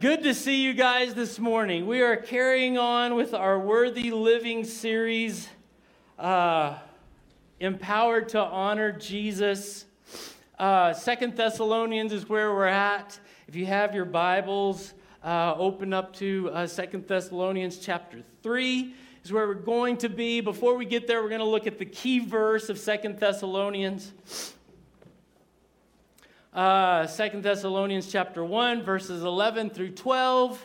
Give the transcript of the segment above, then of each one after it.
Good to see you guys this morning. We are carrying on with our Worthy Living series, uh, Empowered to Honor Jesus. Uh, Second Thessalonians is where we're at. If you have your Bibles, uh, open up to uh, Second Thessalonians chapter 3 is where we're going to be. Before we get there, we're going to look at the key verse of Second Thessalonians. Uh, 2 Thessalonians chapter 1, verses 11 through 12.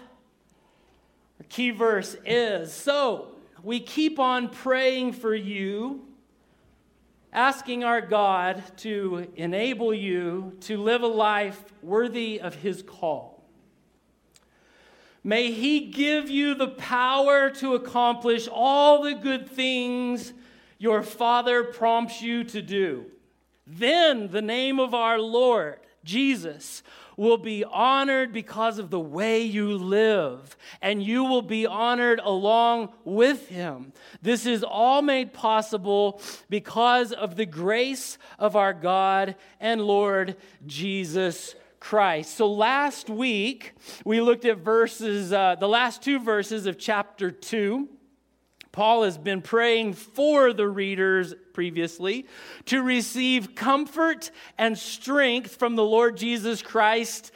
Our key verse is So we keep on praying for you, asking our God to enable you to live a life worthy of his call. May he give you the power to accomplish all the good things your Father prompts you to do. Then the name of our Lord, Jesus, will be honored because of the way you live, and you will be honored along with him. This is all made possible because of the grace of our God and Lord Jesus Christ. So last week, we looked at verses, uh, the last two verses of chapter 2. Paul has been praying for the readers previously to receive comfort and strength from the Lord Jesus Christ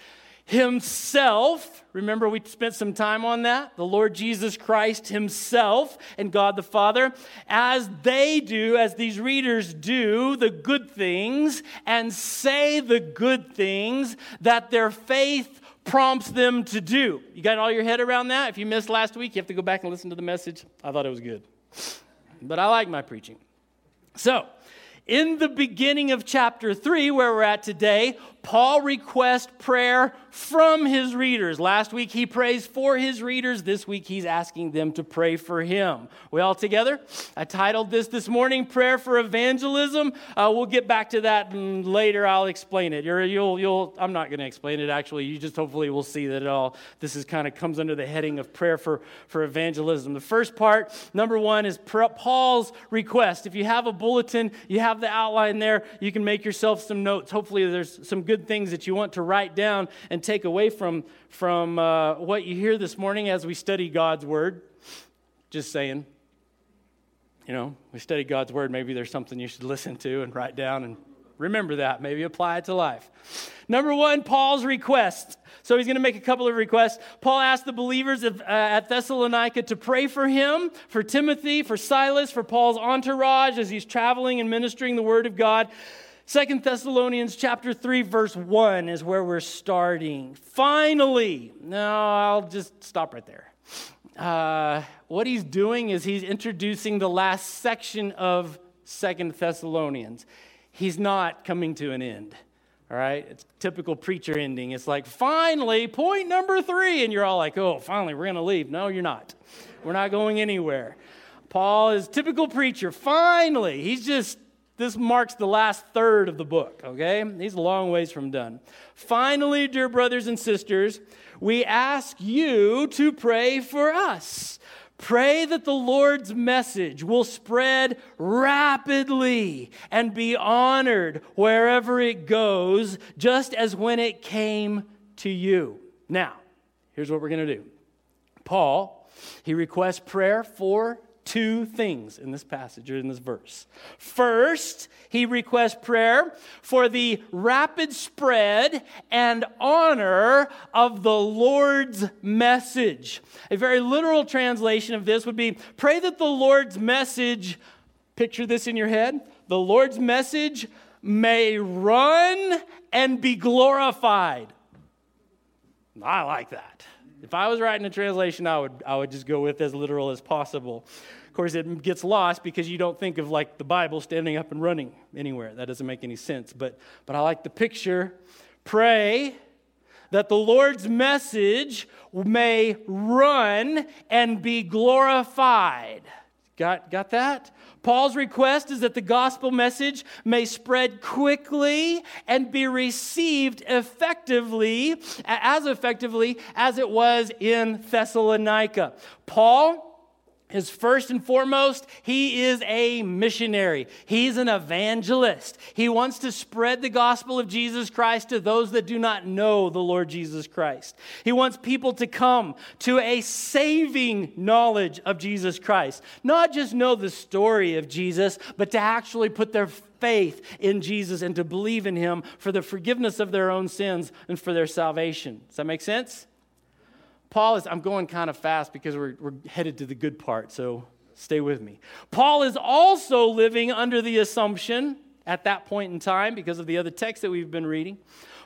Himself. Remember, we spent some time on that? The Lord Jesus Christ Himself and God the Father, as they do, as these readers do, the good things and say the good things that their faith prompts them to do. You got all your head around that? If you missed last week, you have to go back and listen to the message. I thought it was good. But I like my preaching. So, in the beginning of chapter 3, where we're at today, Paul requests prayer from his readers. Last week he prays for his readers. This week he's asking them to pray for him. We all together? I titled this this morning Prayer for Evangelism. Uh, we'll get back to that later. I'll explain it. you you'll, you'll, I'm not going to explain it actually. You just hopefully will see that it all, this is kind of comes under the heading of prayer for, for evangelism. The first part, number one, is Paul's request. If you have a bulletin, you have the outline there, you can make yourself some notes. Hopefully there's some good good things that you want to write down and take away from, from uh, what you hear this morning as we study God's Word. Just saying. You know, we study God's Word. Maybe there's something you should listen to and write down and remember that. Maybe apply it to life. Number one, Paul's request. So he's going to make a couple of requests. Paul asked the believers of, uh, at Thessalonica to pray for him, for Timothy, for Silas, for Paul's entourage as he's traveling and ministering the word of God. Second Thessalonians chapter 3 verse 1 is where we're starting. Finally, no, I'll just stop right there. Uh, what he's doing is he's introducing the last section of Second Thessalonians. He's not coming to an end. All right? It's typical preacher ending. It's like, finally, point number three. And you're all like, oh, finally, we're going to leave. No, you're not. We're not going anywhere. Paul is typical preacher. Finally, he's just this marks the last third of the book, okay? He's a long ways from done. Finally, dear brothers and sisters, we ask you to pray for us. Pray that the Lord's message will spread rapidly and be honored wherever it goes, just as when it came to you. Now, here's what we're going to do. Paul, he requests prayer for two things in this passage or in this verse. First, he requests prayer for the rapid spread and honor of the Lord's message. A very literal translation of this would be pray that the Lord's message, picture this in your head, the Lord's message may run and be glorified. I like that. If I was writing a translation, I would, I would just go with as literal as possible course, it gets lost because you don't think of like the Bible standing up and running anywhere. That doesn't make any sense. But, but I like the picture. Pray that the Lord's message may run and be glorified. Got, got that? Paul's request is that the gospel message may spread quickly and be received effectively, as effectively as it was in Thessalonica. Paul is first and foremost, he is a missionary. He's an evangelist. He wants to spread the gospel of Jesus Christ to those that do not know the Lord Jesus Christ. He wants people to come to a saving knowledge of Jesus Christ. Not just know the story of Jesus, but to actually put their faith in Jesus and to believe in him for the forgiveness of their own sins and for their salvation. Does that make sense? Paul is, I'm going kind of fast because we're, we're headed to the good part, so stay with me. Paul is also living under the assumption at that point in time, because of the other text that we've been reading,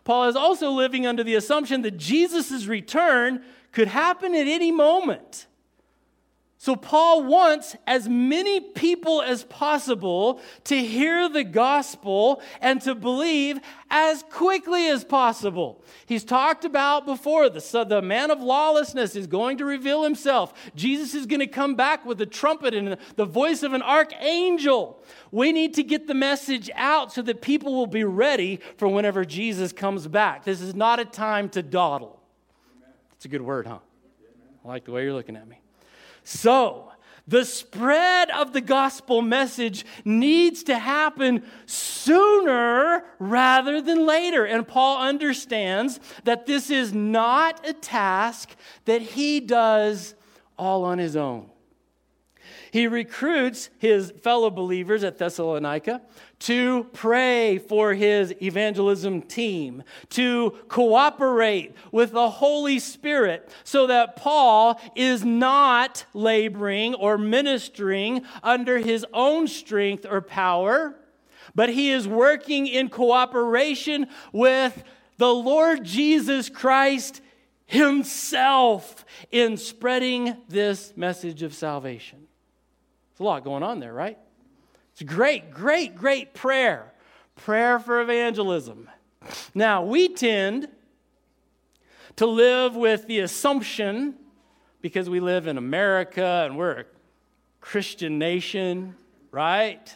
Paul is also living under the assumption that Jesus' return could happen at any moment. So, Paul wants as many people as possible to hear the gospel and to believe as quickly as possible. He's talked about before the, so the man of lawlessness is going to reveal himself. Jesus is going to come back with a trumpet and the voice of an archangel. We need to get the message out so that people will be ready for whenever Jesus comes back. This is not a time to dawdle. It's a good word, huh? I like the way you're looking at me. So, the spread of the gospel message needs to happen sooner rather than later. And Paul understands that this is not a task that he does all on his own. He recruits his fellow believers at Thessalonica to pray for his evangelism team, to cooperate with the Holy Spirit so that Paul is not laboring or ministering under his own strength or power, but he is working in cooperation with the Lord Jesus Christ himself in spreading this message of salvation. There's a lot going on there, right? It's great, great, great prayer. Prayer for evangelism. Now, we tend to live with the assumption, because we live in America and we're a Christian nation, right?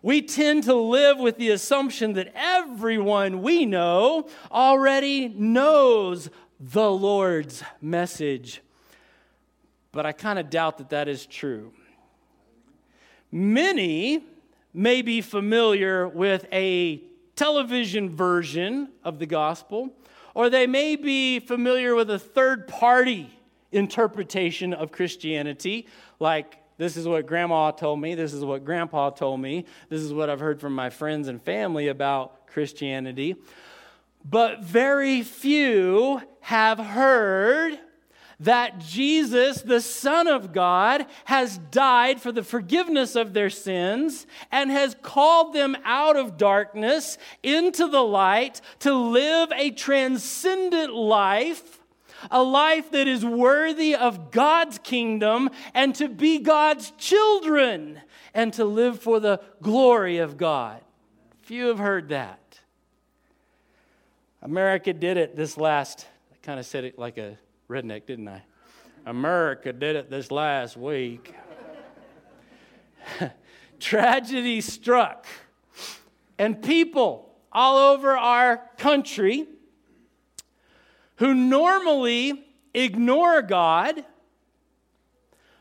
We tend to live with the assumption that everyone we know already knows the Lord's message. But I kind of doubt that that is true. Many may be familiar with a television version of the gospel, or they may be familiar with a third party interpretation of Christianity, like this is what grandma told me, this is what grandpa told me, this is what I've heard from my friends and family about Christianity. But very few have heard that Jesus, the Son of God, has died for the forgiveness of their sins and has called them out of darkness into the light to live a transcendent life. A life that is worthy of God's kingdom and to be God's children and to live for the glory of God. Few have heard that. America did it this last, I kind of said it like a redneck, didn't I? America did it this last week. Tragedy struck, and people all over our country who normally ignore God,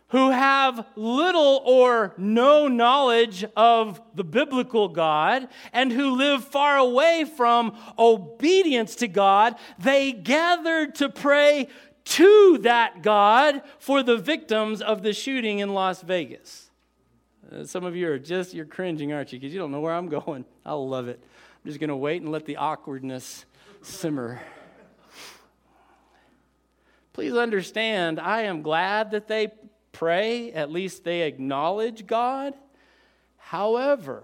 who have little or no knowledge of the biblical God, and who live far away from obedience to God, they gathered to pray to that God for the victims of the shooting in Las Vegas. Uh, some of you are just, you're cringing, aren't you? Because you don't know where I'm going. I love it. I'm just going to wait and let the awkwardness simmer. Please understand, I am glad that they pray, at least they acknowledge God. However,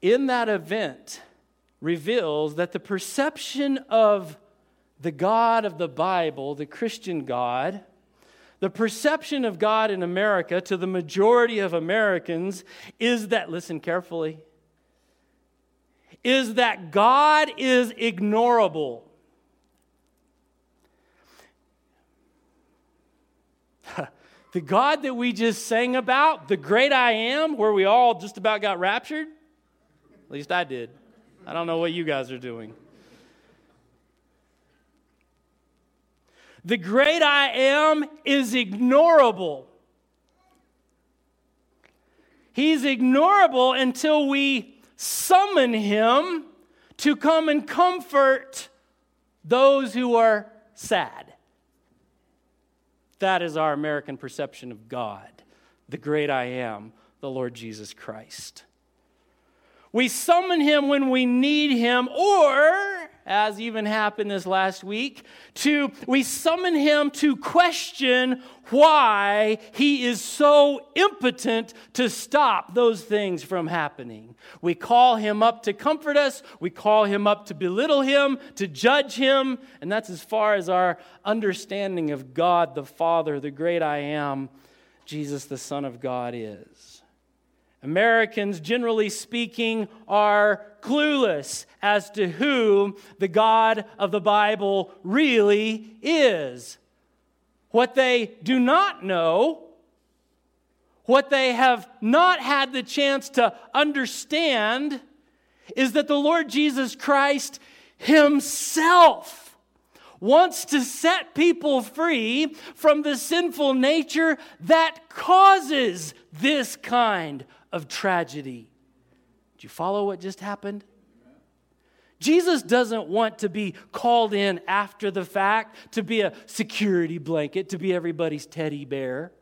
in that event, reveals that the perception of the God of the Bible, the Christian God, the perception of God in America to the majority of Americans is that, listen carefully, is that God is ignorable. the God that we just sang about, the great I am, where we all just about got raptured, at least I did. I don't know what you guys are doing. The great I am is ignorable. He's ignorable until we summon him to come and comfort those who are sad. That is our American perception of God, the great I am, the Lord Jesus Christ. We summon him when we need him, or, as even happened this last week, to we summon him to question why he is so impotent to stop those things from happening. We call him up to comfort us, we call him up to belittle him, to judge him, and that's as far as our understanding of God the Father, the great I am, Jesus the Son of God is. Americans, generally speaking, are clueless as to who the God of the Bible really is. What they do not know, what they have not had the chance to understand, is that the Lord Jesus Christ Himself wants to set people free from the sinful nature that causes this kind of tragedy. Do you follow what just happened? Jesus doesn't want to be called in after the fact to be a security blanket, to be everybody's teddy bear.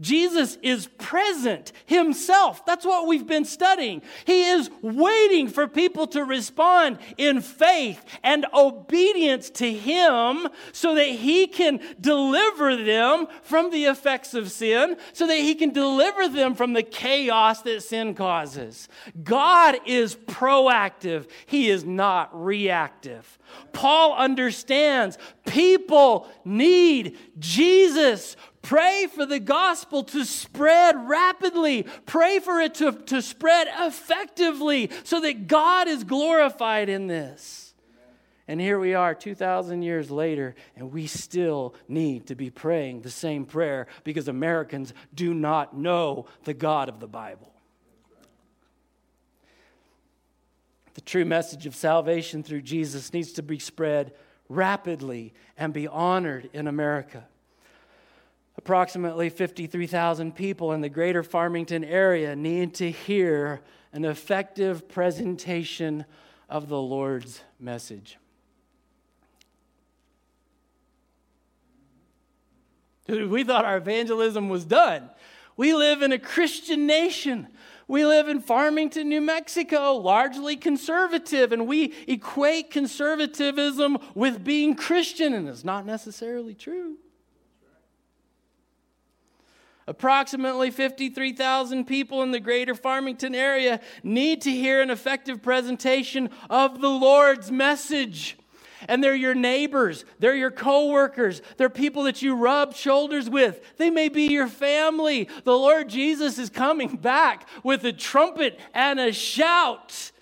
Jesus is present himself. That's what we've been studying. He is waiting for people to respond in faith and obedience to him so that he can deliver them from the effects of sin, so that he can deliver them from the chaos that sin causes. God is proactive, he is not reactive. Paul understands people need Jesus Pray for the gospel to spread rapidly. Pray for it to, to spread effectively so that God is glorified in this. And here we are 2,000 years later, and we still need to be praying the same prayer because Americans do not know the God of the Bible. The true message of salvation through Jesus needs to be spread rapidly and be honored in America. Approximately 53,000 people in the greater Farmington area need to hear an effective presentation of the Lord's message. We thought our evangelism was done. We live in a Christian nation. We live in Farmington, New Mexico, largely conservative, and we equate conservatism with being Christian, and it's not necessarily true. Approximately 53,000 people in the greater Farmington area need to hear an effective presentation of the Lord's message. And they're your neighbors, they're your coworkers, they're people that you rub shoulders with. They may be your family. The Lord Jesus is coming back with a trumpet and a shout.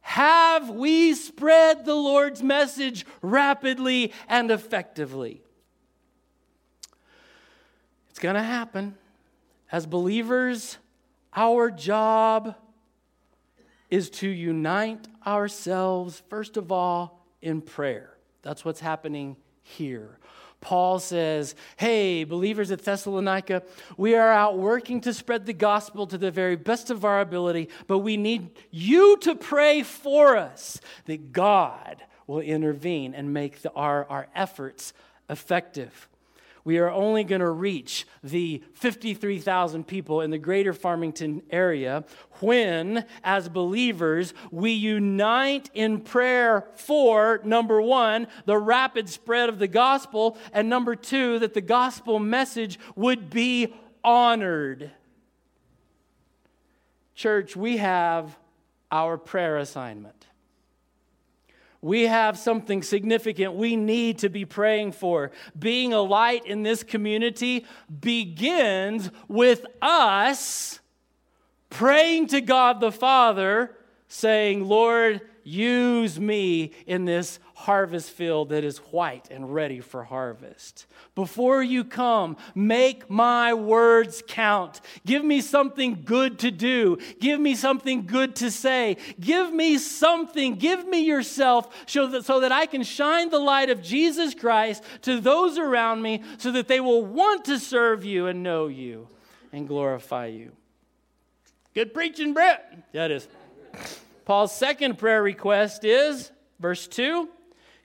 Have we spread the Lord's message rapidly and effectively? It's going to happen. As believers, our job is to unite ourselves, first of all, in prayer. That's what's happening here. Paul says, Hey, believers at Thessalonica, we are out working to spread the gospel to the very best of our ability, but we need you to pray for us that God will intervene and make the, our, our efforts effective we are only going to reach the 53,000 people in the greater Farmington area when, as believers, we unite in prayer for number one, the rapid spread of the gospel, and number two, that the gospel message would be honored. Church, we have our prayer assignment we have something significant we need to be praying for. Being a light in this community begins with us praying to God the Father, saying, Lord, use me in this harvest field that is white and ready for harvest. Before you come, make my words count. Give me something good to do. Give me something good to say. Give me something. Give me yourself so that, so that I can shine the light of Jesus Christ to those around me so that they will want to serve you and know you and glorify you. Good preaching, Brett. Yeah, it is. Paul's second prayer request is verse 2.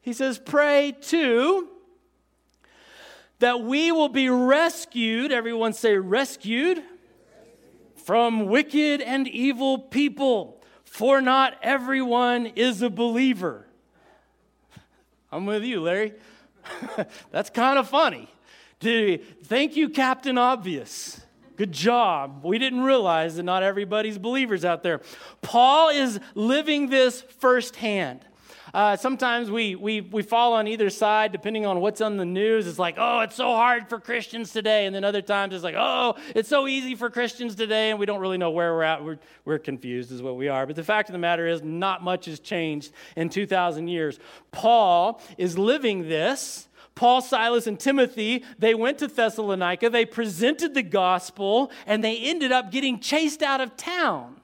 He says, Pray too that we will be rescued. Everyone say, rescued from wicked and evil people, for not everyone is a believer. I'm with you, Larry. That's kind of funny. Thank you, Captain Obvious. Good job. We didn't realize that not everybody's believers out there. Paul is living this firsthand. Uh, sometimes we, we, we fall on either side depending on what's on the news. It's like, oh, it's so hard for Christians today. And then other times it's like, oh, it's so easy for Christians today. And we don't really know where we're at. We're, we're confused, is what we are. But the fact of the matter is, not much has changed in 2,000 years. Paul is living this. Paul, Silas, and Timothy, they went to Thessalonica, they presented the gospel, and they ended up getting chased out of town.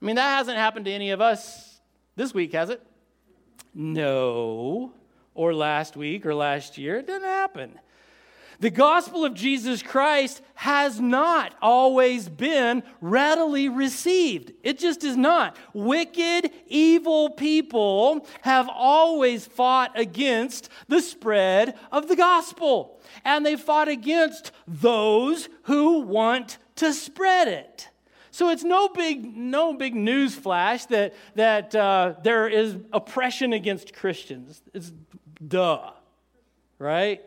I mean, that hasn't happened to any of us this week, has it? No. Or last week or last year. It didn't happen. The gospel of Jesus Christ has not always been readily received. It just is not. Wicked, evil people have always fought against the spread of the gospel, and they fought against those who want to spread it. So it's no big, no big news flash that, that uh, there is oppression against Christians. It's duh, right?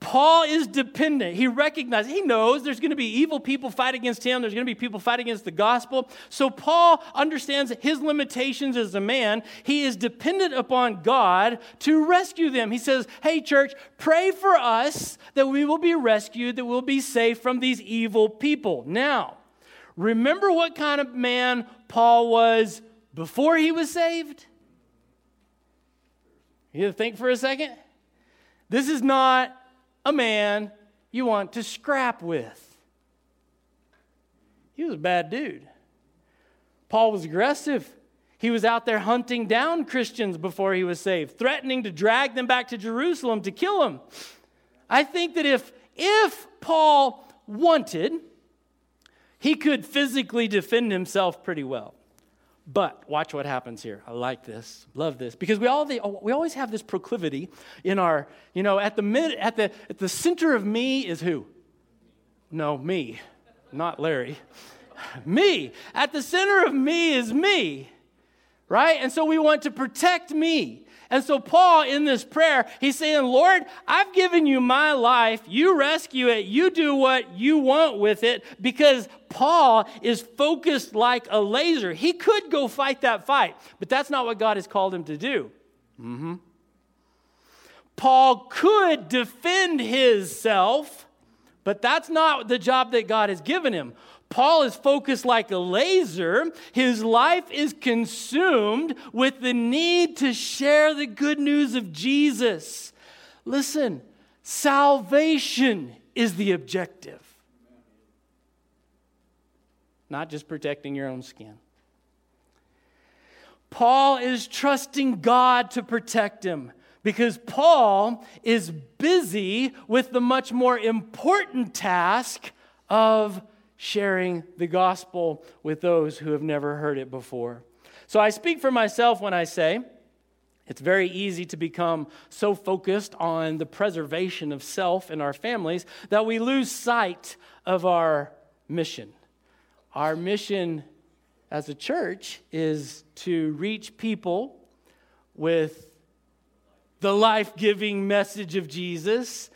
Paul is dependent. He recognizes, he knows there's going to be evil people fight against him, there's going to be people fight against the gospel. So Paul understands his limitations as a man. He is dependent upon God to rescue them. He says, Hey, church, pray for us that we will be rescued, that we'll be safe from these evil people. Now, remember what kind of man Paul was before he was saved? You think for a second? This is not a man you want to scrap with. He was a bad dude. Paul was aggressive. He was out there hunting down Christians before he was saved, threatening to drag them back to Jerusalem to kill them. I think that if, if Paul wanted, he could physically defend himself pretty well. But watch what happens here. I like this, love this, because we all we always have this proclivity in our, you know, at the mid, at the at the center of me is who? No, me, not Larry. me. At the center of me is me, right? And so we want to protect me. And so, Paul, in this prayer, he's saying, Lord, I've given you my life. You rescue it. You do what you want with it because Paul is focused like a laser. He could go fight that fight, but that's not what God has called him to do. Mm-hmm. Paul could defend himself, but that's not the job that God has given him. Paul is focused like a laser. His life is consumed with the need to share the good news of Jesus. Listen, salvation is the objective, not just protecting your own skin. Paul is trusting God to protect him because Paul is busy with the much more important task of sharing the gospel with those who have never heard it before. So I speak for myself when I say it's very easy to become so focused on the preservation of self in our families that we lose sight of our mission. Our mission as a church is to reach people with the life giving message of Jesus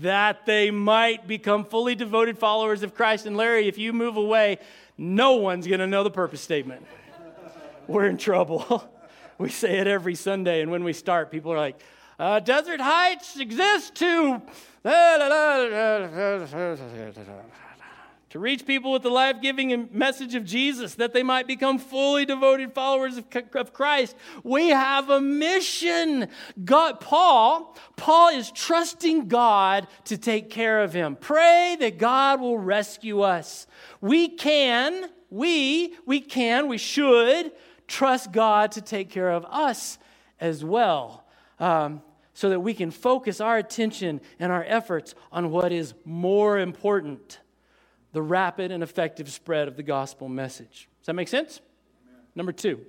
that they might become fully devoted followers of Christ. And Larry, if you move away, no one's going to know the purpose statement. We're in trouble. we say it every Sunday, and when we start, people are like, uh, Desert Heights exists to to reach people with the life giving message of Jesus, that they might become fully devoted followers of of Christ. We have a mission. God, Paul, Paul is trusting God to take care of him. Pray that God will rescue us. We can, we, we can, we should trust God to take care of us as well. Um, so that we can focus our attention and our efforts on what is more important the rapid and effective spread of the gospel message. Does that make sense? Amen. Number two.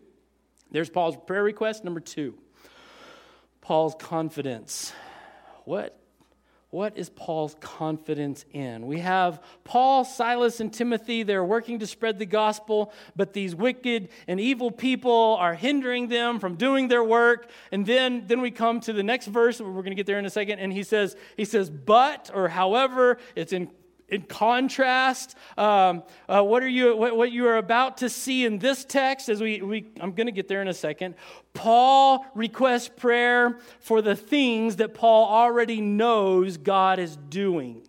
There's Paul's prayer request. Number two, Paul's confidence. What, what is Paul's confidence in? We have Paul, Silas, and Timothy. They're working to spread the gospel, but these wicked and evil people are hindering them from doing their work. And then, then we come to the next verse. We're going to get there in a second. And he says, he says, but or however, it's in in contrast, um, uh, what are you what, what, you are about to see in this text? As we, we I'm going to get there in a second. Paul requests prayer for the things that Paul already knows God is doing.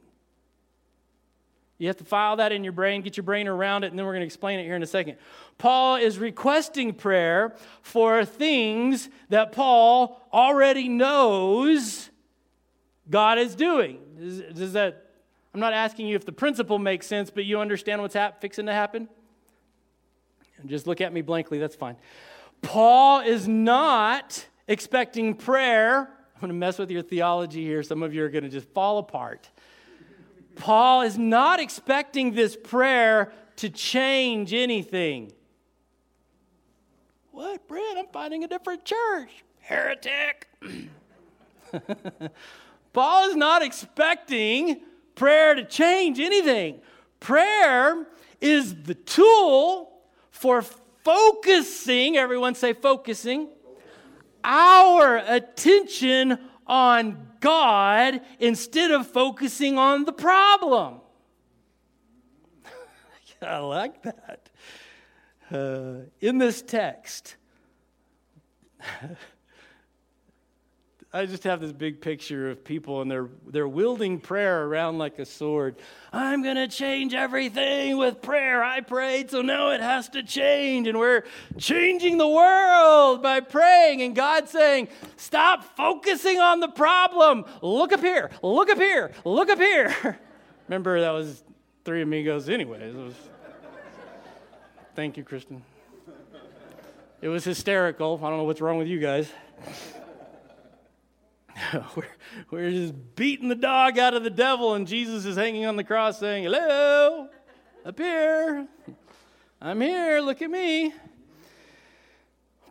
You have to file that in your brain, get your brain around it, and then we're going to explain it here in a second. Paul is requesting prayer for things that Paul already knows God is doing. Does, does that I'm not asking you if the principle makes sense, but you understand what's hap- fixing to happen? Just look at me blankly, that's fine. Paul is not expecting prayer. I'm going to mess with your theology here. Some of you are going to just fall apart. Paul is not expecting this prayer to change anything. What, Brent? I'm finding a different church. Heretic. Paul is not expecting prayer to change anything. Prayer is the tool for focusing, everyone say focusing, our attention on God instead of focusing on the problem. I like that. Uh, in this text, I just have this big picture of people and they're, they're wielding prayer around like a sword. I'm going to change everything with prayer. I prayed, so now it has to change. And we're changing the world by praying. And God saying, Stop focusing on the problem. Look up here, look up here, look up here. Remember, that was Three Amigos, anyways. Was... Thank you, Kristen. It was hysterical. I don't know what's wrong with you guys. we're, we're just beating the dog out of the devil, and Jesus is hanging on the cross saying, Hello, up here. I'm here, look at me.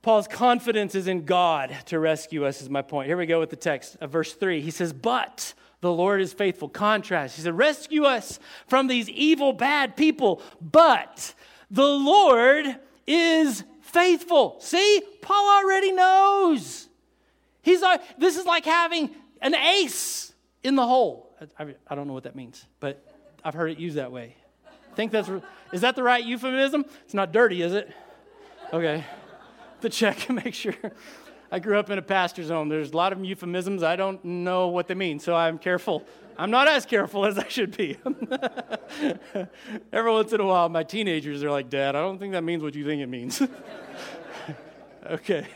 Paul's confidence is in God to rescue us, is my point. Here we go with the text of verse 3. He says, But the Lord is faithful. Contrast. He said, Rescue us from these evil, bad people, but the Lord is faithful. See, Paul already knows. He's like, this is like having an ace in the hole. I, I don't know what that means, but I've heard it used that way. Think that's is that the right euphemism? It's not dirty, is it? Okay. To check and make sure. I grew up in a pastor's home. There's a lot of euphemisms. I don't know what they mean, so I'm careful. I'm not as careful as I should be. Every once in a while, my teenagers are like, Dad, I don't think that means what you think it means. okay.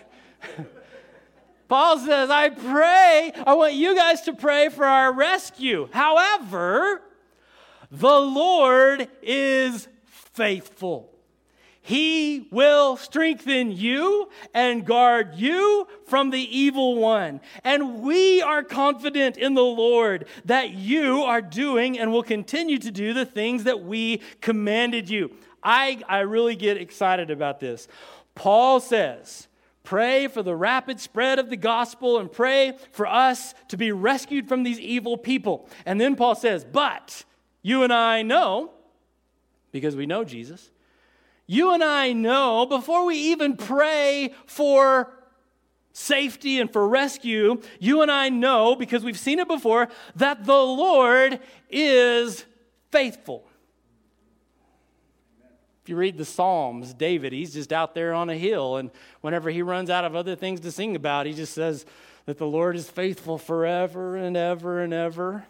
Paul says, I pray, I want you guys to pray for our rescue. However, the Lord is faithful. He will strengthen you and guard you from the evil one. And we are confident in the Lord that you are doing and will continue to do the things that we commanded you. I, I really get excited about this. Paul says, Pray for the rapid spread of the gospel and pray for us to be rescued from these evil people. And then Paul says, But you and I know, because we know Jesus, you and I know before we even pray for safety and for rescue, you and I know, because we've seen it before, that the Lord is faithful. If you read the Psalms, David, he's just out there on a hill, and whenever he runs out of other things to sing about, he just says that the Lord is faithful forever and ever and ever.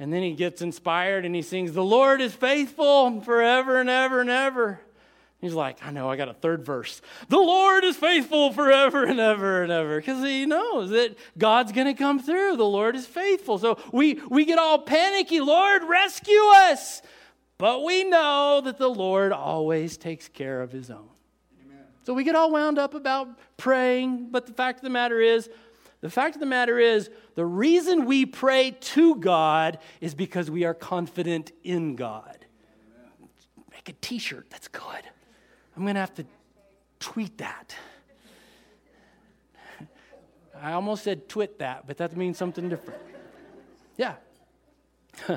And then he gets inspired and he sings, The Lord is faithful forever and ever and ever. He's like, I know, I got a third verse. The Lord is faithful forever and ever and ever. Because he knows that God's going to come through. The Lord is faithful. So we, we get all panicky. Lord, rescue us. But we know that the Lord always takes care of his own. Amen. So we get all wound up about praying. But the fact of the matter is, the fact of the matter is, the reason we pray to God is because we are confident in God. Amen. Make a t shirt. That's good. I'm going to have to tweet that. I almost said twit that, but that means something different. Yeah.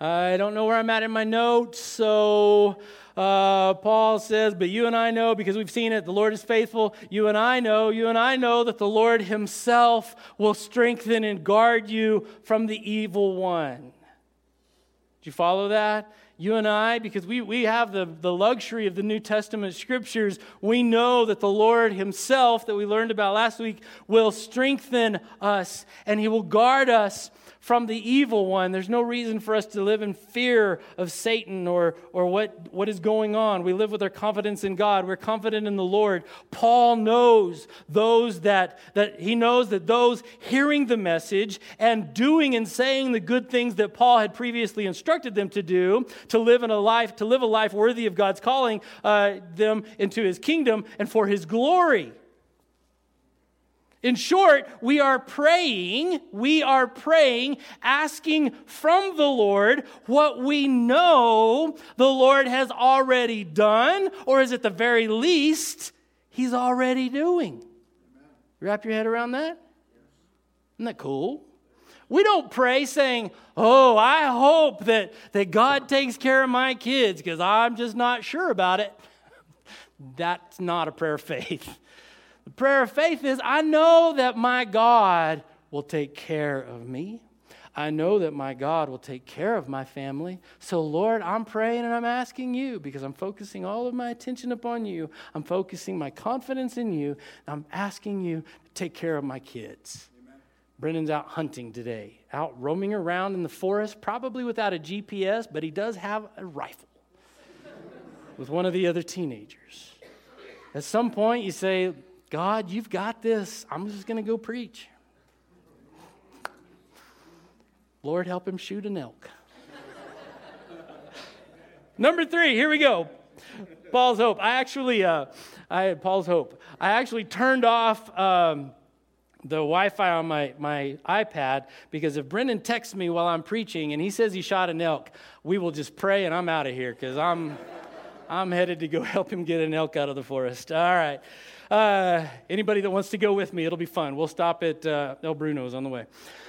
I don't know where I'm at in my notes, so uh, Paul says, But you and I know, because we've seen it, the Lord is faithful. You and I know, you and I know that the Lord Himself will strengthen and guard you from the evil one. Do you follow that? you and I, because we, we have the, the luxury of the New Testament scriptures, we know that the Lord Himself, that we learned about last week, will strengthen us and He will guard us from the evil one. There's no reason for us to live in fear of Satan or, or what, what is going on. We live with our confidence in God. We're confident in the Lord. Paul knows those that, that he knows that those hearing the message and doing and saying the good things that Paul had previously instructed them to do, to live in a life, to live a life worthy of God's calling uh, them into his kingdom and for his glory. In short, we are praying, we are praying, asking from the Lord what we know the Lord has already done, or is at the very least, He's already doing. Wrap your head around that? Isn't that cool? We don't pray saying, Oh, I hope that, that God takes care of my kids because I'm just not sure about it. That's not a prayer of faith. The prayer of faith is I know that my God will take care of me. I know that my God will take care of my family. So, Lord, I'm praying and I'm asking you because I'm focusing all of my attention upon you. I'm focusing my confidence in you. I'm asking you to take care of my kids. Amen. Brendan's out hunting today, out roaming around in the forest, probably without a GPS, but he does have a rifle with one of the other teenagers. At some point, you say, God, you've got this. I'm just going to go preach. Lord, help him shoot an elk. Number three, here we go. Paul's hope. I actually, uh, I had Paul's hope. I actually turned off um, the Wi-Fi on my, my iPad because if Brendan texts me while I'm preaching and he says he shot an elk, we will just pray and I'm out of here because I'm, I'm headed to go help him get an elk out of the forest. All right. Uh, anybody that wants to go with me, it'll be fun. We'll stop at uh, El Bruno's on the way.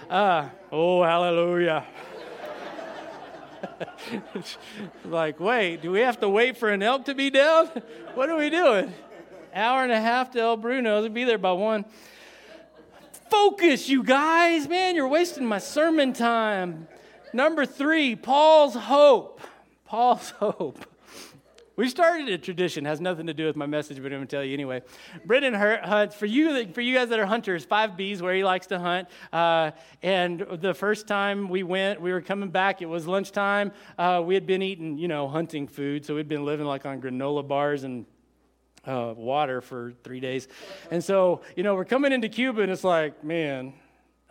Uh, oh, hallelujah. like, wait, do we have to wait for an elk to be down? What are we doing? Hour and a half to El Bruno's. We'll be there by one. Focus, you guys. Man, you're wasting my sermon time. Number three, Paul's hope. Paul's hope. We started a tradition, has nothing to do with my message, but I'm to tell you anyway. Brendan hunts, for you, for you guys that are hunters, 5B's where he likes to hunt. Uh, and the first time we went, we were coming back, it was lunchtime. Uh, we had been eating, you know, hunting food, so we'd been living like on granola bars and uh, water for three days. And so, you know, we're coming into Cuba, and it's like, man,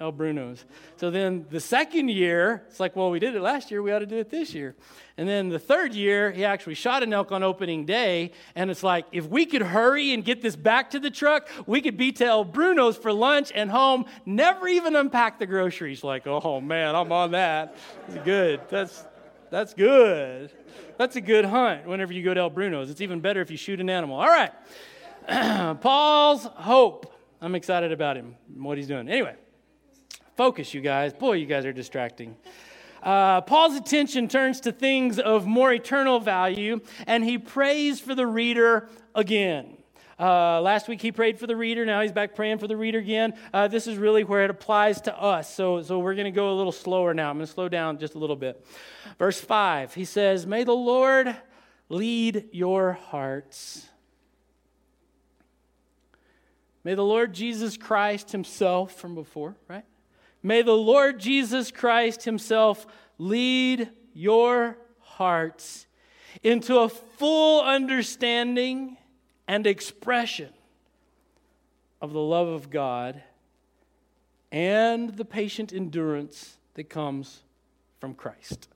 El Bruno's. So then the second year, it's like, well, we did it last year, we ought to do it this year. And then the third year, he actually shot an elk on opening day. And it's like, if we could hurry and get this back to the truck, we could be to El Bruno's for lunch and home, never even unpack the groceries. Like, oh man, I'm on that. That's good. That's, that's good. That's a good hunt whenever you go to El Bruno's. It's even better if you shoot an animal. All right. Paul's hope. I'm excited about him, what he's doing. Anyway. Focus, you guys. Boy, you guys are distracting. Uh, Paul's attention turns to things of more eternal value, and he prays for the reader again. Uh, last week he prayed for the reader. Now he's back praying for the reader again. Uh, this is really where it applies to us. So, so we're going to go a little slower now. I'm going to slow down just a little bit. Verse 5, he says, May the Lord lead your hearts. May the Lord Jesus Christ himself, from before, right? May the Lord Jesus Christ Himself lead your hearts into a full understanding and expression of the love of God and the patient endurance that comes from Christ.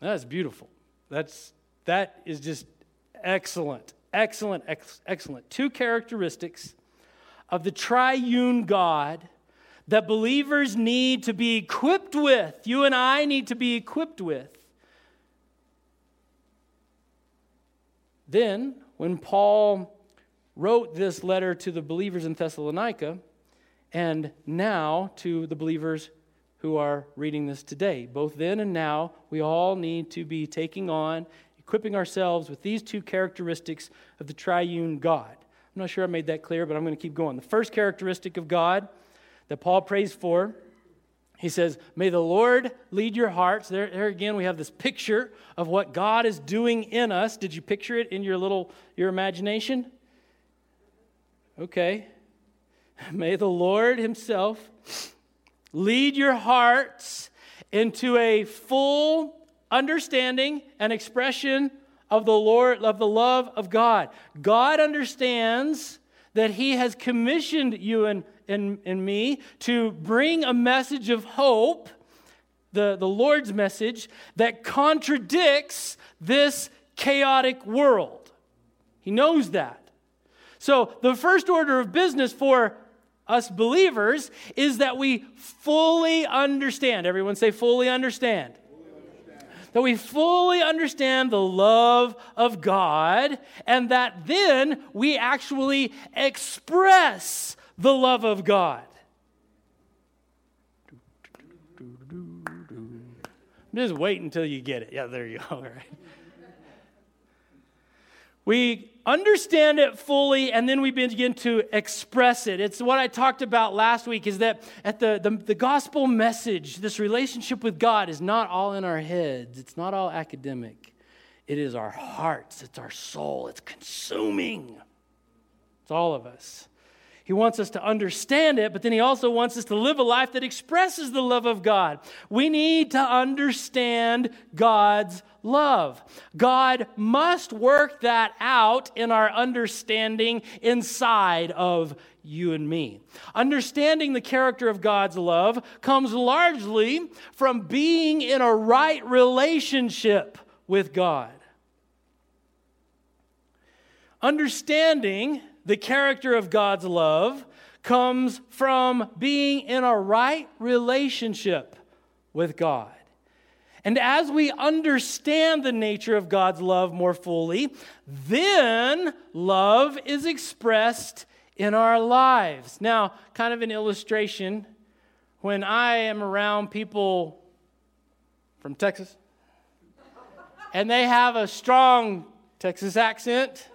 That's beautiful. That's that is just excellent. Excellent, ex- excellent. Two characteristics of the triune God that believers need to be equipped with. You and I need to be equipped with. Then, when Paul wrote this letter to the believers in Thessalonica, and now to the believers who are reading this today, both then and now, we all need to be taking on, equipping ourselves with these two characteristics of the triune God. I'm not sure I made that clear, but I'm going to keep going. The first characteristic of God that Paul prays for. He says, May the Lord lead your hearts. There, there again, we have this picture of what God is doing in us. Did you picture it in your little your imagination? Okay. May the Lord Himself lead your hearts into a full understanding and expression of the Lord, of the love of God. God understands that He has commissioned you and in, me to bring a message of hope, the, the Lord's message, that contradicts this chaotic world. He knows that. So, the first order of business for us believers is that we fully understand. Everyone say, fully understand. That we fully understand the love of God, and that then we actually express the love of God. Just wait until you get it. Yeah, there you go. All right. We understand it fully and then we begin to express it. It's what I talked about last week is that at the, the, the, gospel message, this relationship with God is not all in our heads, it's not all academic. It is our hearts, it's our soul, it's consuming. It's all of us. He wants us to understand it, but then He also wants us to live a life that expresses the love of God. We need to understand God's love. God must work that out in our understanding inside of you and me. Understanding the character of God's love comes largely from being in a right relationship with God. Understanding the character of God's love comes from being in a right relationship with God. And as we understand the nature of God's love more fully, then love is expressed in our lives. Now, kind of an illustration when I am around people from Texas and they have a strong Texas accent,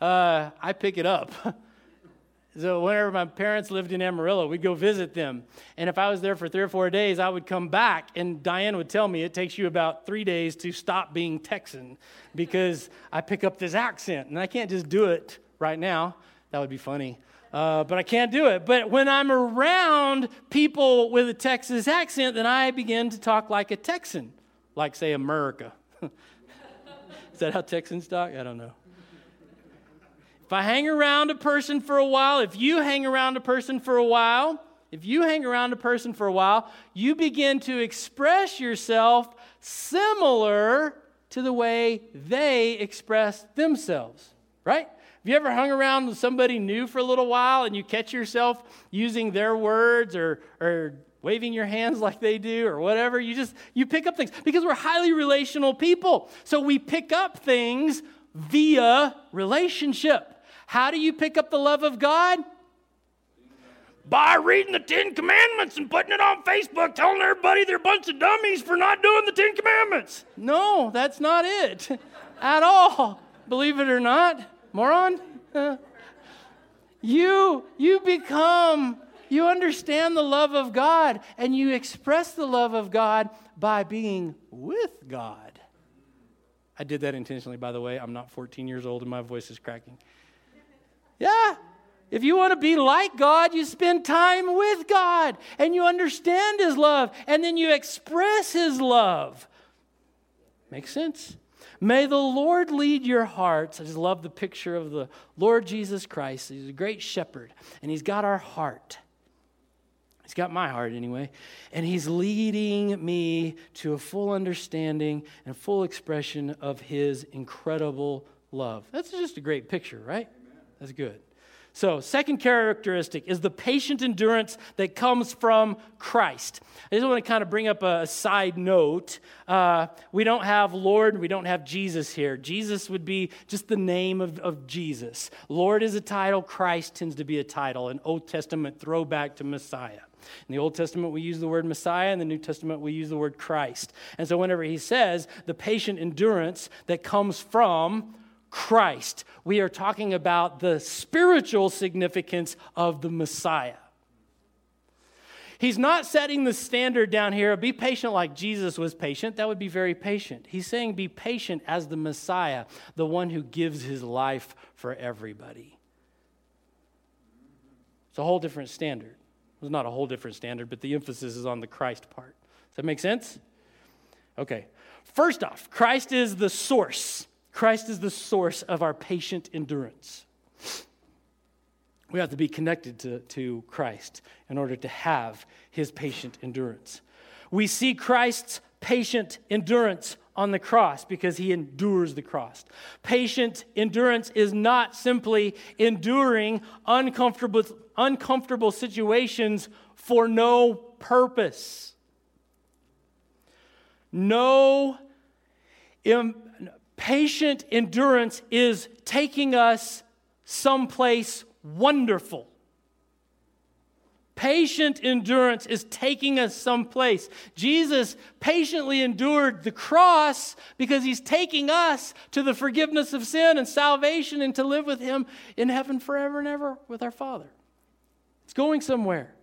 uh, I pick it up. so whenever my parents lived in Amarillo, we'd go visit them. And if I was there for three or four days, I would come back, and Diane would tell me it takes you about three days to stop being Texan because I pick up this accent, and I can't just do it right now. That would be funny. Uh, but I can't do it. But when I'm around people with a Texas accent, then I begin to talk like a Texan, like, say, America. Is that how Texans talk? I don't know. If I hang around a person for a while, if you hang around a person for a while, if you hang around a person for a while, you begin to express yourself similar to the way they express themselves, right? Have you ever hung around with somebody new for a little while and you catch yourself using their words or, or waving your hands like they do or whatever? You just, you pick up things because we're highly relational people. So we pick up things via relationship. How do you pick up the love of God? By reading the Ten Commandments and putting it on Facebook, telling everybody they're a bunch of dummies for not doing the Ten Commandments. No, that's not it at all. Believe it or not, moron. you you become you understand the love of God and you express the love of God by being with God. I did that intentionally, by the way. I'm not 14 years old and my voice is cracking. Yeah. If you want to be like God, you spend time with God and you understand His love and then you express His love. Makes sense? May the Lord lead your hearts. I just love the picture of the Lord Jesus Christ. He's a great shepherd, and He's got our heart. He's got my heart anyway. And He's leading me to a full understanding and full expression of His incredible love. That's just a great picture, right? That's good. So, second characteristic is the patient endurance that comes from Christ. I just want to kind of bring up a side note. Uh, we don't have Lord, we don't have Jesus here. Jesus would be just the name of, of Jesus. Lord is a title, Christ tends to be a title, an Old Testament throwback to Messiah. In the Old Testament, we use the word Messiah. In the New Testament, we use the word Christ. And so, whenever he says the patient endurance that comes from Christ. We are talking about the spiritual significance of the Messiah. He's not setting the standard down here, be patient like Jesus was patient. That would be very patient. He's saying be patient as the Messiah, the one who gives his life for everybody. It's a whole different standard. It's not a whole different standard, but the emphasis is on the Christ part. Does that make sense? Okay. First off, Christ is the source. Christ is the source of our patient endurance. We have to be connected to, to Christ in order to have his patient endurance. We see Christ's patient endurance on the cross because he endures the cross. Patient endurance is not simply enduring uncomfortable, uncomfortable situations for no purpose. No Patient endurance is taking us someplace wonderful. Patient endurance is taking us someplace. Jesus patiently endured the cross because he's taking us to the forgiveness of sin and salvation and to live with him in heaven forever and ever with our Father. It's going somewhere.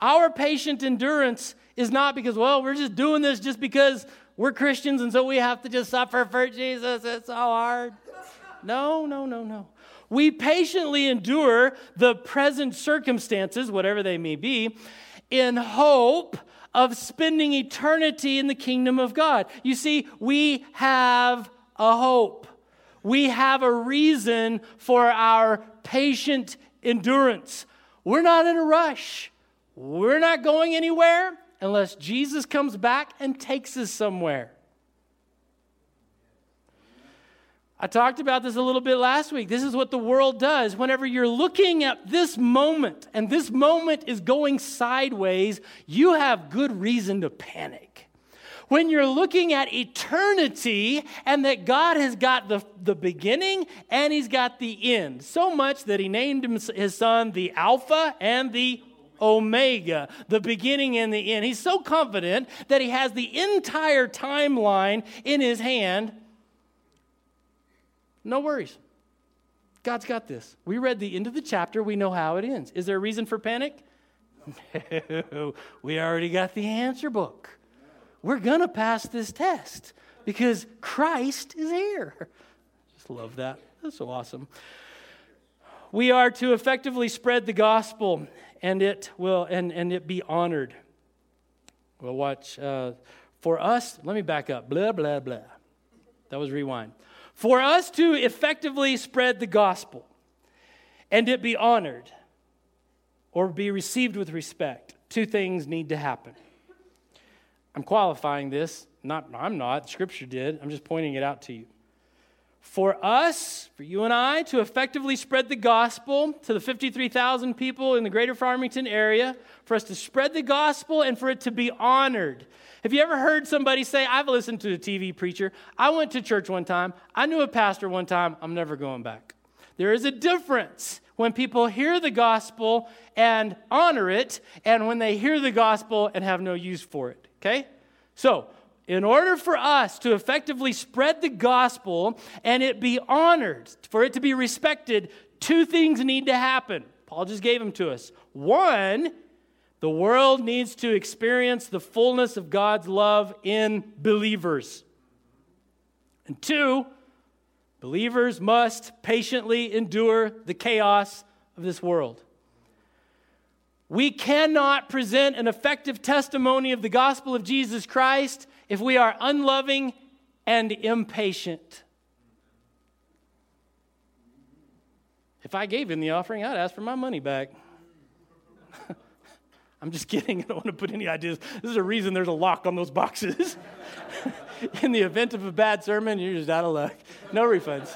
Our patient endurance is not because, well, we're just doing this just because we're Christians and so we have to just suffer for Jesus. It's so hard. No, no, no, no. We patiently endure the present circumstances, whatever they may be, in hope of spending eternity in the kingdom of God. You see, we have a hope. We have a reason for our patient endurance. We're not in a rush. We're not going anywhere unless Jesus comes back and takes us somewhere. I talked about this a little bit last week. This is what the world does. Whenever you're looking at this moment and this moment is going sideways, you have good reason to panic. When you're looking at eternity and that God has got the, the beginning and He's got the end, so much that He named His Son the Alpha and the Omega, the beginning and the end. He's so confident that he has the entire timeline in his hand. No worries. God's got this. We read the end of the chapter, we know how it ends. Is there a reason for panic? No, we already got the answer book. We're going to pass this test because Christ is here. Just love that. That's so awesome. We are to effectively spread the gospel and it will and, and it be honored. We'll watch. Uh, for us, let me back up. Blah, blah, blah. That was rewind. For us to effectively spread the gospel and it be honored or be received with respect, two things need to happen. I'm qualifying this. Not, I'm not. Scripture did. I'm just pointing it out to you for us, for you and I, to effectively spread the gospel to the 53,000 people in the greater Farmington area, for us to spread the gospel and for it to be honored. Have you ever heard somebody say, I've listened to a TV preacher, I went to church one time, I knew a pastor one time, I'm never going back? There is a difference when people hear the gospel and honor it, and when they hear the gospel and have no use for it, okay? So, in order for us to effectively spread the gospel and it be honored, for it to be respected, two things need to happen. Paul just gave them to us. One, the world needs to experience the fullness of God's love in believers. And two, believers must patiently endure the chaos of this world. We cannot present an effective testimony of the gospel of Jesus Christ if we are unloving and impatient. If I gave him the offering, I'd ask for my money back. I'm just kidding. I don't want to put any ideas. This is a reason there's a lock on those boxes. In the event of a bad sermon, you're just out of luck. No refunds.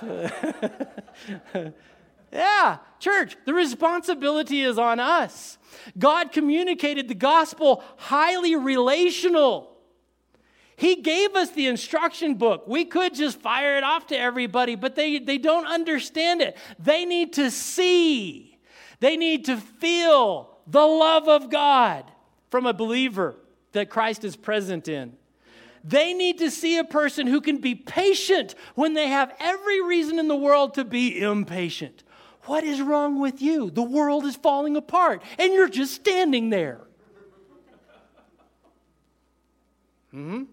yeah, church, the responsibility is on us. God communicated the gospel highly relational. He gave us the instruction book. We could just fire it off to everybody, but they, they don't understand it. They need to see, they need to feel the love of God from a believer that Christ is present in. They need to see a person who can be patient when they have every reason in the world to be impatient. What is wrong with you? The world is falling apart, and you're just standing there. Hmm?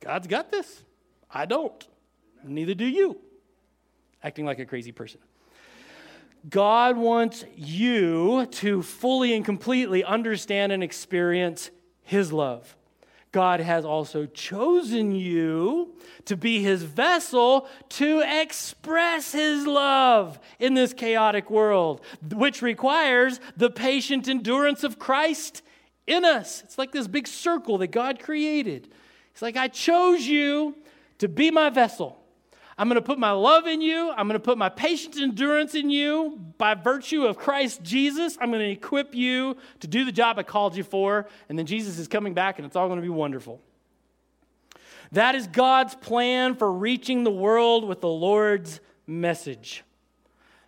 God's got this. I don't. Neither do you. Acting like a crazy person. God wants you to fully and completely understand and experience His love. God has also chosen you to be His vessel to express His love in this chaotic world, which requires the patient endurance of Christ in us. It's like this big circle that God created. It's like, I chose you to be my vessel. I'm going to put my love in you. I'm going to put my patient endurance in you by virtue of Christ Jesus. I'm going to equip you to do the job I called you for. And then Jesus is coming back and it's all going to be wonderful. That is God's plan for reaching the world with the Lord's message.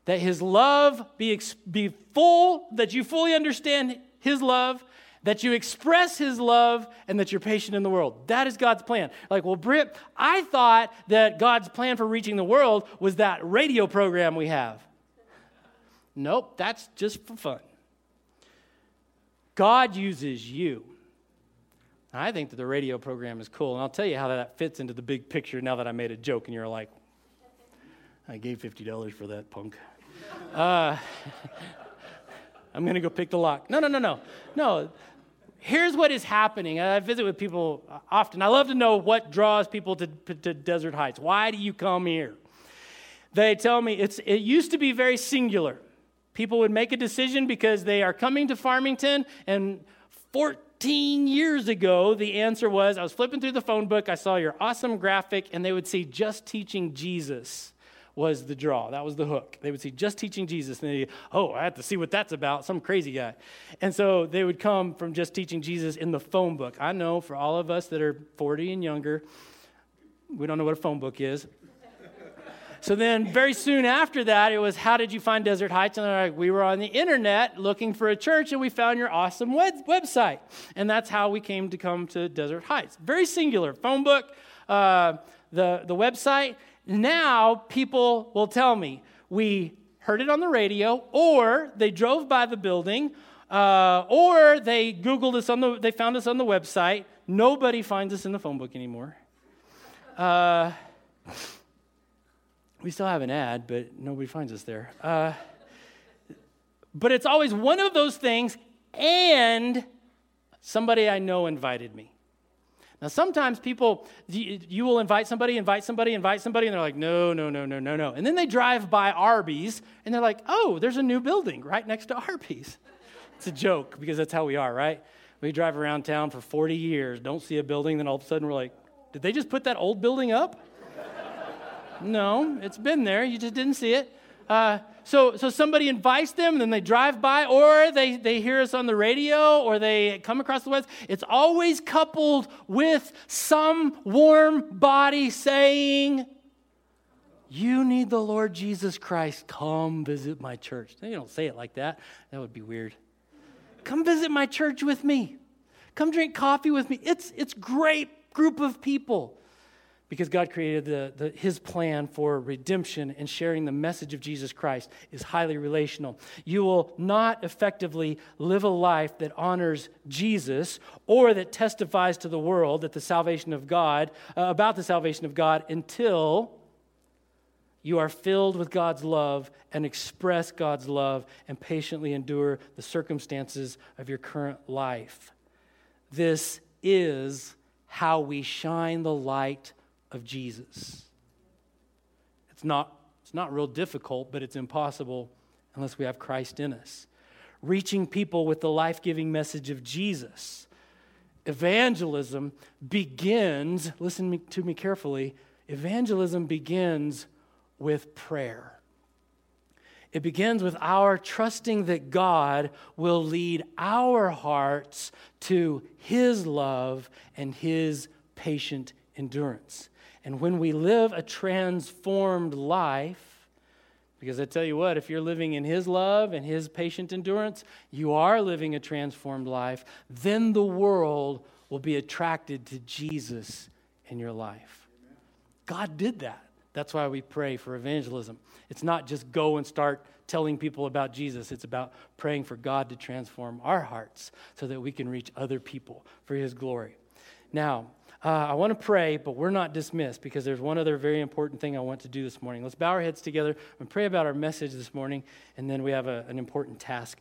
That his love be, be full, that you fully understand his love, that you express his love and that you're patient in the world. That is God's plan. Like, well, Britt, I thought that God's plan for reaching the world was that radio program we have. Nope, that's just for fun. God uses you. I think that the radio program is cool, and I'll tell you how that fits into the big picture now that I made a joke and you're like, I gave $50 for that punk. Uh, I'm going to go pick the lock. No, no, no, no. No, here's what is happening. I visit with people uh, often. I love to know what draws people to, to Desert Heights. Why do you come here? They tell me it's, it used to be very singular. People would make a decision because they are coming to Farmington, and 14 years ago, the answer was I was flipping through the phone book, I saw your awesome graphic, and they would see just teaching Jesus was the draw. That was the hook. They would see just teaching Jesus, and they, oh, I have to see what that's about. Some crazy guy. And so they would come from just teaching Jesus in the phone book. I know for all of us that are 40 and younger, we don't know what a phone book is. So then, very soon after that, it was, How did you find Desert Heights? And they're like, We were on the internet looking for a church, and we found your awesome web- website. And that's how we came to come to Desert Heights. Very singular. Phone book, uh, the, the website, now people will tell me, we heard it on the radio, or they drove by the building, uh, or they Googled us on the, they found us on the website. Nobody finds us in the phone book anymore. Uh, we still have an ad, but nobody finds us there. Uh, but it's always one of those things, and somebody I know invited me. Now, sometimes people, you will invite somebody, invite somebody, invite somebody, and they're like, no, no, no, no, no, no. And then they drive by Arby's, and they're like, oh, there's a new building right next to Arby's. It's a joke because that's how we are, right? We drive around town for 40 years, don't see a building, then all of a sudden we're like, did they just put that old building up? no, it's been there, you just didn't see it. Uh, so, so somebody invites them and then they drive by, or they, they hear us on the radio, or they come across the web. It's always coupled with some warm body saying, You need the Lord Jesus Christ. Come visit my church. They don't say it like that. That would be weird. Come visit my church with me. Come drink coffee with me. It's, it's great group of people because God created the, the, his plan for redemption and sharing the message of Jesus Christ is highly relational. You will not effectively live a life that honors Jesus or that testifies to the world that the salvation of God, uh, about the salvation of God, until you are filled with God's love and express God's love and patiently endure the circumstances of your current life. This is how we shine the light of Jesus. It's not, it's not real difficult, but it's impossible unless we have Christ in us. Reaching people with the life giving message of Jesus. Evangelism begins, listen to me carefully, evangelism begins with prayer. It begins with our trusting that God will lead our hearts to His love and His patient endurance. And when we live a transformed life, because I tell you what, if you're living in His love and His patient endurance, you are living a transformed life, then the world will be attracted to Jesus in your life. God did that. That's why we pray for evangelism. It's not just go and start telling people about Jesus, it's about praying for God to transform our hearts so that we can reach other people for His glory. Now, uh, I want to pray, but we're not dismissed because there's one other very important thing I want to do this morning. Let's bow our heads together and pray about our message this morning, and then we have a, an important task.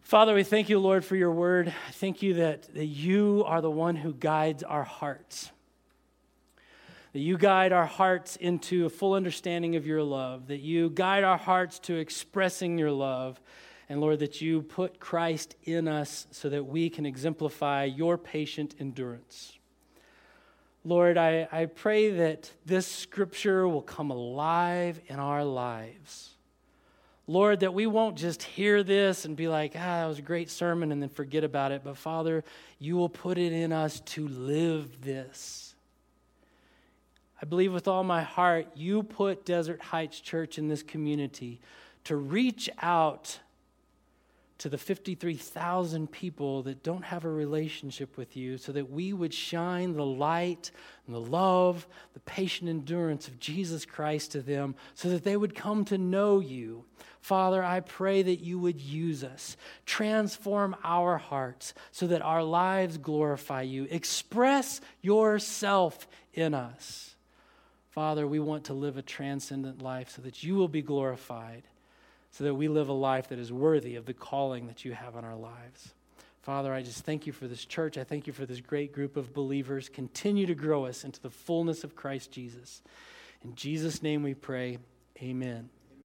Father, we thank you, Lord, for your word. Thank you that, that you are the one who guides our hearts that you guide our hearts into a full understanding of your love, that you guide our hearts to expressing your love, and Lord, that you put Christ in us so that we can exemplify your patient endurance. Lord, I, I pray that this scripture will come alive in our lives. Lord, that we won't just hear this and be like, ah, that was a great sermon, and then forget about it. But Father, you will put it in us to live this I believe with all my heart, you put Desert Heights Church in this community to reach out to the 53,000 people that don't have a relationship with you so that we would shine the light and the love, the patient endurance of Jesus Christ to them so that they would come to know you. Father, I pray that you would use us, transform our hearts so that our lives glorify you. Express yourself in us. Father, we want to live a transcendent life so that you will be glorified, so that we live a life that is worthy of the calling that you have on our lives. Father, I just thank you for this church. I thank you for this great group of believers. Continue to grow us into the fullness of Christ Jesus. In Jesus' name we pray, amen.